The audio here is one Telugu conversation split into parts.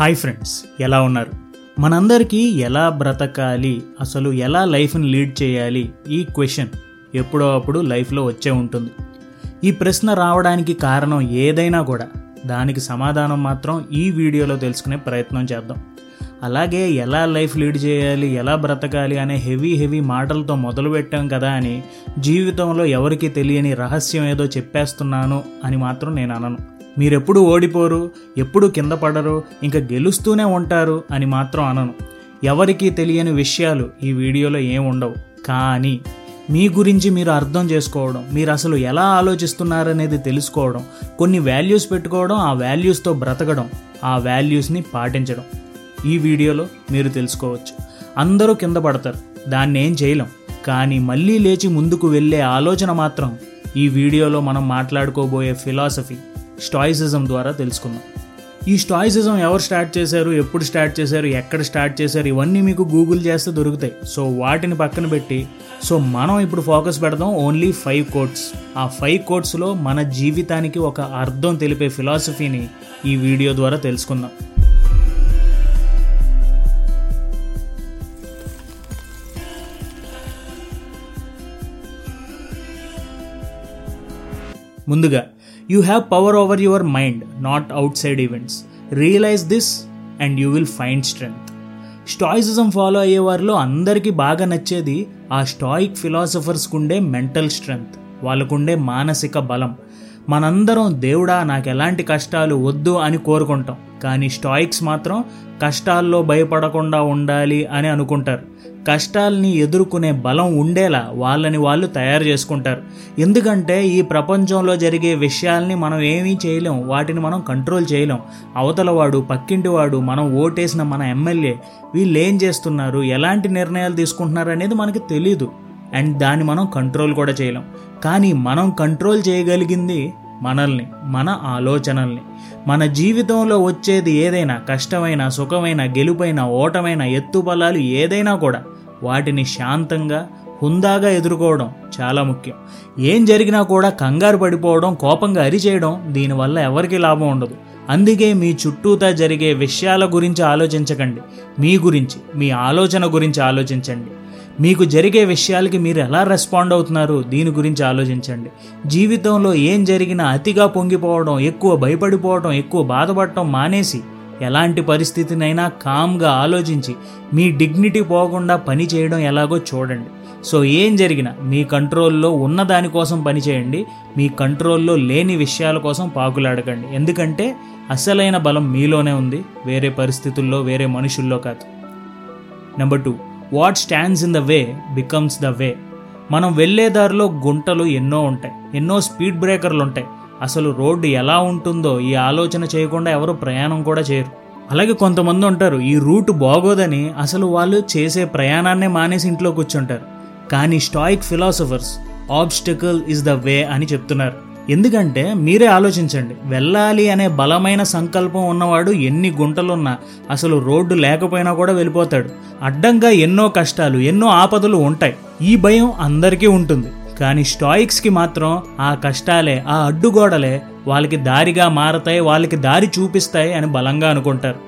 హాయ్ ఫ్రెండ్స్ ఎలా ఉన్నారు? మనందరికీ ఎలా బ్రతకాలి అసలు ఎలా లైఫ్ని లీడ్ చేయాలి ఈ క్వశ్చన్ ఎప్పుడో అప్పుడు లైఫ్లో వచ్చే ఉంటుంది. ఈ ప్రశ్న రావడానికి కారణం ఏదైనా కూడా దానికి సమాధానం మాత్రం ఈ వీడియోలో తెలుసుకునే ప్రయత్నం చేద్దాం. అలాగే ఎలా లైఫ్ లీడ్ చేయాలి ఎలా బ్రతకాలి అనే హెవీ హెవీ మాటలతో మొదలు పెట్టాం కదా అని జీవితంలో ఎవరికి తెలియని రహస్యం ఏదో చెప్పేస్తున్నాను అని మాత్రం నేను అనను. మీరెప్పుడు ఓడిపోరు ఎప్పుడు కింద పడరు ఇంకా గెలుస్తూనే ఉంటారు అని మాత్రం అనను. ఎవరికీ తెలియని విషయాలు ఈ వీడియోలో ఏం ఉండవు. కానీ మీ గురించి మీరు అర్థం చేసుకోవడం మీరు అసలు ఎలా ఆలోచిస్తున్నారనేది తెలుసుకోవడం కొన్ని వాల్యూస్ పెట్టుకోవడం ఆ వాల్యూస్తో బ్రతకడం ఆ వాల్యూస్ని పాటించడం ఈ వీడియోలో మీరు తెలుసుకోవచ్చు. అందరూ కింద పడతారు దాన్ని ఏం చేయలేం. కానీ మళ్ళీ లేచి ముందుకు వెళ్ళే ఆలోచన మాత్రం ఈ వీడియోలో మనం మాట్లాడుకోబోయే ఫిలాసఫీ స్టాయిసిజం ద్వారా తెలుసుకుందాం. ఈ స్టాయిసిజం ఎవరు స్టార్ట్ చేశారు ఎప్పుడు స్టార్ట్ చేశారు ఎక్కడ స్టార్ట్ చేశారు ఇవన్నీ మీకు గూగుల్ చేస్తే దొరుకుతాయి. సో వాటిని పక్కన పెట్టి సో మనం ఇప్పుడు ఫోకస్ పెడదాం ఓన్లీ ఫైవ్ కోట్స్. ఆ ఫైవ్ కోట్స్లో మన జీవితానికి ఒక అర్థం తెలిపే ఫిలాసఫీని ఈ వీడియో ద్వారా తెలుసుకుందాం. ముందుగా you have power over your mind not outside events realize this and you will find strength stoicism follow అయ్యే వారిలో అందరికీ బాగా నచ్చేది ఆ స్టాయిక్ ఫిలాసఫర్స్కు ఉండే మెంటల్ స్ట్రెంగ్త్ వాళ్ళకుండే మానసిక బలం. మనందరం దేవుడా నాకు ఎలాంటి కష్టాలు వద్దు అని కోరుకుంటాం. కానీ స్టాయిక్స్ మాత్రం కష్టాల్లో భయపడకుండా ఉండాలి అని అనుకుంటారు. కష్టాల్ని ఎదుర్కొనే బలం ఉండేలా వాళ్ళని వాళ్ళు తయారు చేసుకుంటారు. ఎందుకంటే ఈ ప్రపంచంలో జరిగే విషయాల్ని మనం ఏమీ చేయలేం వాటిని మనం కంట్రోల్ చేయలేం. అవతలవాడు పక్కింటివాడు మనం ఓటేసిన మన ఎమ్మెల్యే వీళ్ళు ఏం చేస్తున్నారు ఎలాంటి నిర్ణయాలు తీసుకుంటున్నారు అనేది మనకి తెలియదు అండ్ దాన్ని మనం కంట్రోల్ కూడా చేయలేం. కానీ మనం కంట్రోల్ చేయగలిగింది మనల్ని మన ఆలోచనల్ని. మన జీవితంలో వచ్చేది ఏదైనా కష్టమైన సుఖమైన గెలుపైన ఓటమైన ఎత్తుబలాలు ఏదైనా కూడా వాటిని శాంతంగా హుందాగా ఎదుర్కోవడం చాలా ముఖ్యం. ఏం జరిగినా కూడా కంగారు పడిపోవడం కోపంగా అరిచేయడం దీనివల్ల ఎవరికి లాభం ఉండదు. అందుకే మీ చుట్టూతా జరిగే విషయాల గురించి ఆలోచించకండి. మీ గురించి మీ ఆలోచన గురించి ఆలోచించండి. మీకు జరిగే విషయాలకి మీరు ఎలా రెస్పాండ్ అవుతున్నారు? దీని గురించి ఆలోచించండి. జీవితంలో ఏం జరిగినా అతిగా పొంగిపోవడం ఎక్కువ భయపడిపోవడం ఎక్కువ బాధపడటం మానేసి ఎలాంటి పరిస్థితినైనా కామ్గా ఆలోచించి మీ డిగ్నిటీ పోకుండా పని చేయడం ఎలాగో చూడండి. సో ఏం జరిగినా మీ కంట్రోల్లో ఉన్న దానికోసం పని చేయండి. మీ కంట్రోల్లో లేని విషయాల కోసం పాకులాడకండి. ఎందుకంటే అసలైన బలం మీలోనే ఉంది. వేరే పరిస్థితుల్లో వేరే మనుషుల్లో కాదు. Number two what stands in the way becomes the way. మనం వెళ్ళే దారిలో గుంటలు ఎన్నో ఉంటాయి ఎన్నో స్పీడ్ బ్రేకర్లు ఉంటాయి. అసలు రోడ్డు ఎలా ఉంటుందో ఈ ఆలోచన చేయకుండా ఎవరు ప్రయాణం కూడా చేయరు. అలాగే కొంతమంది ఉంటారు ఈ రూట్ బాగోదని అసలు వాళ్ళు చేసే ప్రయాణాన్నే మానేసి ఇంట్లో కూర్చుంటారు. కానీ stoic philosophers obstacle is the way అని చెప్తున్నారు. ఎందుకంటే మీరే ఆలోచించండి వెళ్ళాలి అనే బలమైన సంకల్పం ఉన్నవాడు ఎన్ని గుంటలున్నా అసలు రోడ్డు లేకపోయినా కూడా వెళ్ళిపోతాడు. అడ్డంగా ఎన్నో కష్టాలు ఎన్నో ఆపదలు ఉంటాయి. ఈ భయం అందరికీ ఉంటుంది. కానీ స్టాయిక్స్కి మాత్రం ఆ కష్టాలే ఆ అడ్డుగోడలే వాళ్ళకి దారిగా మారతాయి వాళ్ళకి దారి చూపిస్తాయి అని బలంగా అనుకుంటారు.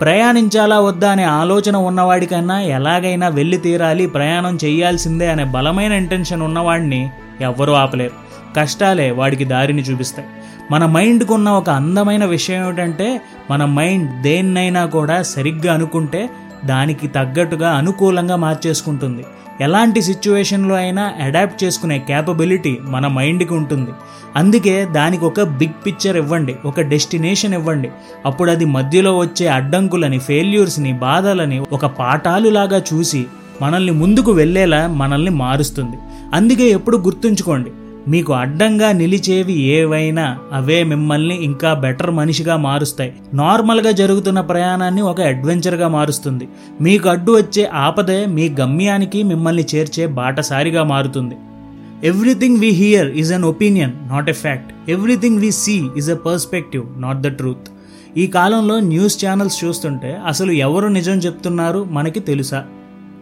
ప్రయాణించాలా వద్దా అనే ఆలోచన ఉన్నవాడికన్నా ఎలాగైనా వెళ్ళి తీరాలి ప్రయాణం చేయాల్సిందే అనే బలమైన ఇంటెన్షన్ ఉన్నవాడిని ఎవ్వరూ ఆపలేరు. కష్టాలే వాడికి దారిని చూపిస్తాయి. మన మైండ్కు ఉన్న ఒక అందమైన విషయం ఏమిటంటే మన మైండ్ దేన్నైనా కూడా సరిగ్గా అనుకుంటే దానికి తగ్గట్టుగా అనుకూలంగా మార్చేసుకుంటుంది. ఎలాంటి సిచ్యువేషన్లో అయినా అడాప్ట్ చేసుకునే క్యాపబిలిటీ మన మైండ్కి ఉంటుంది. అందుకే దానికి ఒక బిగ్ పిక్చర్ ఇవ్వండి ఒక డెస్టినేషన్ ఇవ్వండి. అప్పుడు అది మధ్యలో వచ్చే అడ్డంకులని ఫెయిల్యూర్స్ని బాధలని ఒక పాఠాలులాగా చూసి మనల్ని ముందుకు వెళ్ళేలా మనల్ని మారుస్తుంది. అందుకే ఎప్పుడు గుర్తుంచుకోండి మీకు అడ్డంగా నిలిచేవి ఏవైనా అవే మిమ్మల్ని ఇంకా బెటర్ మనిషిగా మారుస్తాయి. నార్మల్గా జరుగుతున్న ప్రయాణాన్ని ఒక అడ్వెంచర్గా మారుస్తుంది. మీకు అడ్డు వచ్చే ఆపదే మీ గమ్యానికి మిమ్మల్ని చేర్చే బాటసారిగా మారుతుంది. Everything we hear is an opinion not a fact everything we see is a perspective not the truth ఈ కాలంలో న్యూస్ ఛానల్స్ చూస్తుంటే అసలు ఎవరు నిజం చెప్తున్నారు మనకి తెలుసా?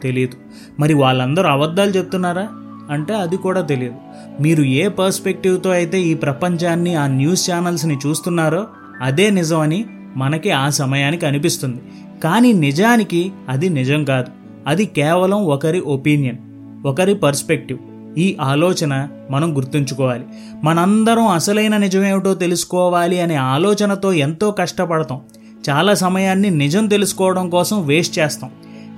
తెలియదు మరి వాళ్ళందరూ అబద్ధాలు చెప్తున్నారా? అంటే అది కూడా తెలియదు మీరు ఏ పర్స్పెక్టివ్తో అయితే ఈ ప్రపంచాన్ని ఆ న్యూస్ ఛానల్స్ని చూస్తున్నారో అదే నిజం అని మనకి ఆ సమయానికి అనిపిస్తుంది. కానీ నిజానికి అది నిజం కాదు. అది కేవలం ఒకరి ఒపీనియన్ ఒకరి పర్స్పెక్టివ్. ఈ ఆలోచన మనం గుర్తుంచుకోవాలి. మనందరం అసలైన నిజమేమిటో తెలుసుకోవాలి అనే ఆలోచనతో ఎంతో కష్టపడతాం. చాలా సమయాన్ని నిజం తెలుసుకోవడం కోసం వేస్ట్ చేస్తాం.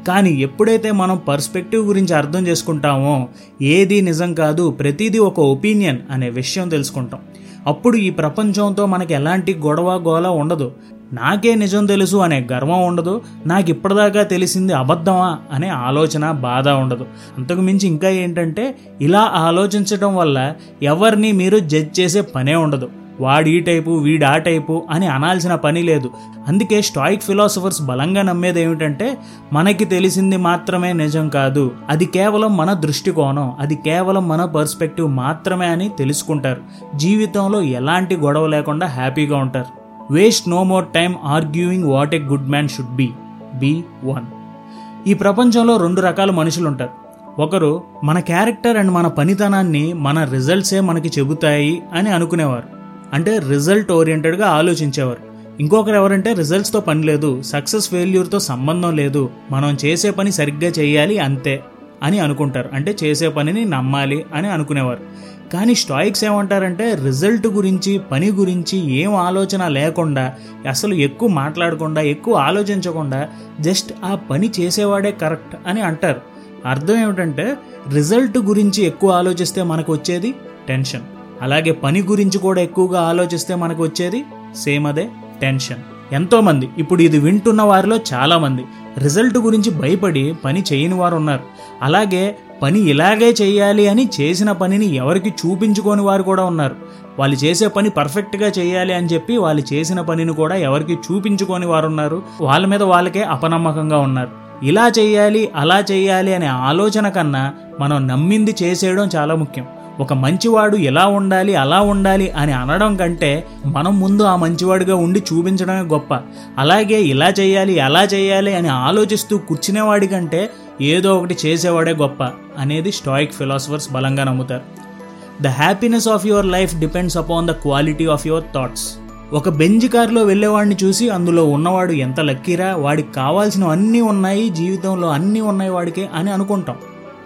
కానీ ఎప్పుడైతే మనం పర్స్పెక్టివ్ గురించి అర్థం చేసుకుంటామో ఏది నిజం కాదు ప్రతిదీ ఒక ఒపీనియన్ అనే విషయం తెలుసుకుంటాం. అప్పుడు ఈ ప్రపంచంతో మనకి ఎలాంటి గొడవ గోల ఉండదు. నాకే నిజం తెలుసు అనే గర్వం ఉండదు. నాకు ఇప్పటిదాకా తెలిసింది అబద్ధమా అనే ఆలోచన బాధ ఉండదు. అంతకు మించి ఇంకా ఏంటంటే ఇలా ఆలోచించడం వల్ల ఎవరిని మీరు జడ్జ్ చేసే పనే ఉండదు. వాడు ఈ టైపు వీడు ఆ టైపు అని అనాల్సిన పని లేదు. అందుకే స్టాయిక్ ఫిలాసఫర్స్ బలంగా నమ్మేది ఏమిటంటే మనకి తెలిసింది మాత్రమే నిజం కాదు. అది కేవలం మన దృష్టికోణం అది కేవలం మన పర్స్పెక్టివ్ మాత్రమే అని తెలుసుకుంటారు. జీవితంలో ఎలాంటి గొడవ లేకుండా హ్యాపీగా ఉంటారు. Waste no more time arguing what a good man should be. Be one. ఈ ప్రపంచంలో రెండు రకాల మనుషులు ఉంటారు ఒకరు మన క్యారెక్టర్ అండ్ మన పనితనాన్ని మన రిజల్ట్సే మనకి చెబుతాయి అని అనుకునేవారు. అంటే రిజల్ట్ ఓరియంటెడ్గా ఆలోచించేవారు. ఇంకొకరు ఎవరంటే రిజల్ట్స్తో పని లేదు సక్సెస్ ఫెయిల్యూర్తో సంబంధం లేదు మనం చేసే పని సరిగ్గా చేయాలి అంతే అని అనుకుంటారు. అంటే చేసే పనిని నమ్మాలి అని అనుకునేవారు. కానీ స్టాయిక్స్ ఏమంటారంటే రిజల్ట్ గురించి పని గురించి ఏం ఆలోచన లేకుండా అసలు ఎక్కువ మాట్లాడకుండా ఎక్కువ ఆలోచించకుండా జస్ట్ ఆ పని చేసేవాడే కరెక్ట్ అని అంటారు. అర్థం ఏమిటంటే రిజల్ట్ గురించి ఎక్కువ ఆలోచిస్తే మనకు వచ్చేది టెన్షన్ అలాగే పని గురించి కూడా ఎక్కువగా ఆలోచిస్తే మనకు వచ్చేది సేమ్ అదే టెన్షన్. ఎంతోమంది ఇప్పుడు ఇది వింటున్న వారిలో చాలామంది రిజల్ట్ గురించి భయపడి పని చేయని వారు ఉన్నారు. అలాగే పని ఇలాగే చేయాలి అని చేసిన పనిని ఎవరికి చూపించుకొని వారు కూడా ఉన్నారు. వాళ్ళు చేసే పని పర్ఫెక్ట్గా చేయాలి అని చెప్పి వాళ్ళు చేసిన పనిని కూడా ఎవరికి చూపించుకోని వారు ఉన్నారు. వాళ్ళ మీద వాళ్ళకే అపనమ్మకంగా ఉన్నారు. ఇలా చేయాలి అలా చేయాలి అనే ఆలోచన కన్నా మనం నమ్మింది చేసేయడం చాలా ముఖ్యం. ఒక మంచివాడు ఎలా ఉండాలి అలా ఉండాలి అని అనడం కంటే మనం ముందు ఆ మంచివాడుగా ఉండి చూపించడమే గొప్ప. అలాగే ఇలా చేయాలి అలా చేయాలి అని ఆలోచిస్తూ కూర్చునేవాడి కంటే ఏదో ఒకటి చేసేవాడే గొప్ప అనేది స్టాయిక్ ఫిలాసఫర్స్ బలంగా నమ్ముతారు. The happiness of your life depends upon the quality of your thoughts ఒక బెంజ్ కారులో వెళ్ళేవాడిని చూసి అందులో ఉన్నవాడు ఎంత లక్కీరా వాడికి కావాల్సినవన్నీ ఉన్నాయి జీవితంలో అన్నీ ఉన్నాయి వాడికి అని అనుకుంటాం.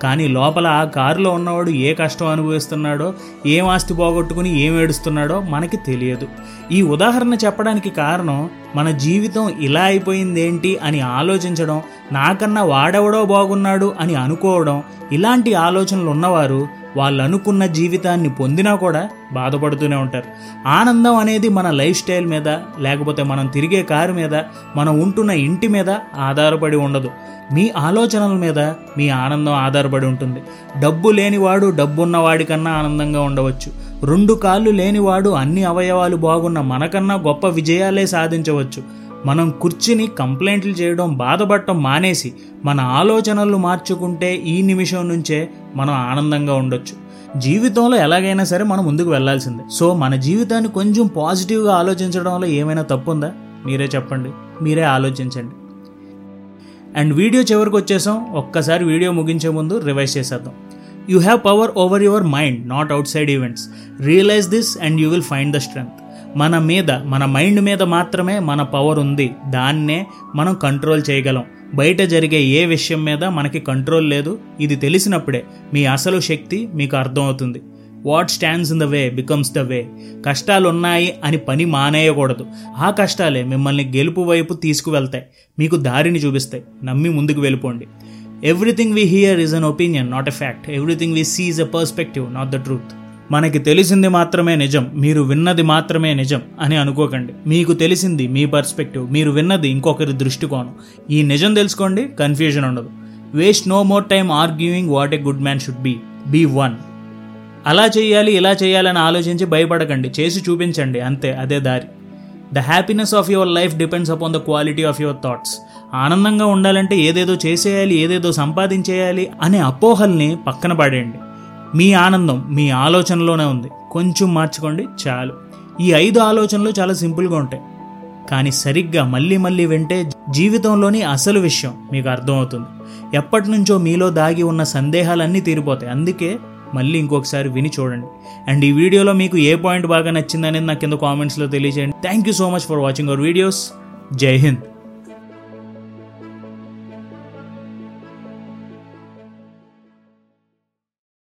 కానీ లోపల ఆ కారులో ఉన్నవాడు ఏ కష్టం అనుభవిస్తున్నాడో ఏం ఆస్తి పోగొట్టుకుని ఏం ఏడుస్తున్నాడో మనకి తెలియదు. ఈ ఉదాహరణ చెప్పడానికి కారణం మన జీవితం ఇలా అయిపోయిందేంటి అని ఆలోచించడం నాకన్నా వాడెవడో బాగున్నాడు అని అనుకోవడం ఇలాంటి ఆలోచనలు ఉన్నవారు వాళ్ళు అనుకున్న జీవితాన్ని పొందినా కూడా బాధపడుతూనే ఉంటారు. ఆనందం అనేది మన లైఫ్ స్టైల్ మీద లేకపోతే మనం తిరిగే కారు మీద మనం ఉంటున్న ఇంటి మీద ఆధారపడి ఉండదు. మీ ఆలోచనల మీద మీ ఆనందం ఆధారపడి ఉంటుంది. డబ్బు లేనివాడు డబ్బున్న వాడికన్నా ఆనందంగా ఉండవచ్చు. రెండు కాళ్ళు లేనివాడు అన్ని అవయవాలు బాగున్న మనకన్నా గొప్ప విజయాలే సాధించవచ్చు. మనం కుర్చీని కంప్లైంట్లు చేయడం బాధపడటం మానేసి మన ఆలోచనలు మార్చుకుంటే ఈ నిమిషం నుంచే మనం ఆనందంగా ఉండొచ్చు. జీవితంలో ఎలాగైనా సరే మనం ముందుకు వెళ్ళాల్సిందే. సో మన జీవితాన్ని కొంచెం పాజిటివ్గా ఆలోచించడంలో ఏమైనా తప్పు ఉందా మీరే చెప్పండి. మీరే ఆలోచించండి. అండ్ వీడియో చివరికి వచ్చేసాం. ఒక్కసారి వీడియో ముగించే ముందు రివైజ్ చేసేద్దాం. You have power over your mind not outside events realize this and you will find the strength మన మీద మన మైండ్ మీద మాత్రమే మన పవర్ ఉంది. దాన్నే మనం కంట్రోల్ చేయగలం. బయట జరిగే ఏ విషయం మీద మనకి కంట్రోల్ లేదు ఇది తెలిసినప్పుడే మీ అసలు శక్తి మీకు అర్థమవుతుంది. What stands in the way becomes the way కష్టాలు ఉన్నాయి అని పని మానేయకూడదు. ఆ కష్టాలే మిమ్మల్ని గెలుపు వైపు తీసుకువెళ్తాయి. మీకు దారిని చూపిస్తాయి. నమ్మి ముందుకు వెళ్ళిపోండి. Everything we hear is an opinion not a fact everything we see is a perspective not the truth మనకి తెలిసింది మాత్రమే నిజం మీరు విన్నది మాత్రమే నిజం అని అనుకోకండి. మీకు తెలిసింది మీ పర్స్పెక్టివ్ మీరు విన్నది ఇంకొకరి దృష్టికోణం. ఈ నిజం తెలుసుకోండి కన్ఫ్యూజన్ ఉండదు. Waste no more time arguing what a good man should be. Be one. అలా చేయాలి ఇలా చేయాలని ఆలోచించి భయపడకండి చేసి చూపించండి అంతే అదే దారి. The happiness of your life depends upon the quality of your thoughts ఆనందంగా ఉండాలంటే ఏదేదో చేసేయాలి ఏదేదో సంపాదించేయాలి అనే అపోహల్ని పక్కన పడేయండి. మీ ఆనందం మీ ఆలోచనలోనే ఉంది. కొంచెం మార్చుకోండి చాలు. ఈ ఐదు ఆలోచనలు చాలా సింపుల్గా ఉంటాయి. కానీ సరిగ్గా మళ్ళీ మళ్ళీ వింటే జీవితంలోని అసలు విషయం మీకు అర్థమవుతుంది. ఎప్పటి నుంచో మీలో దాగి ఉన్న సందేహాలన్నీ తీరిపోతాయి. అందుకే మళ్ళీ ఇంకొకసారి విని చూడండి. అండ్ ఈ వీడియోలో మీకు ఏ పాయింట్ బాగా నచ్చిందనేది నాకు కింద కామెంట్స్లో తెలియజేయండి. Thank you so much for watching our videos. జై హింద్.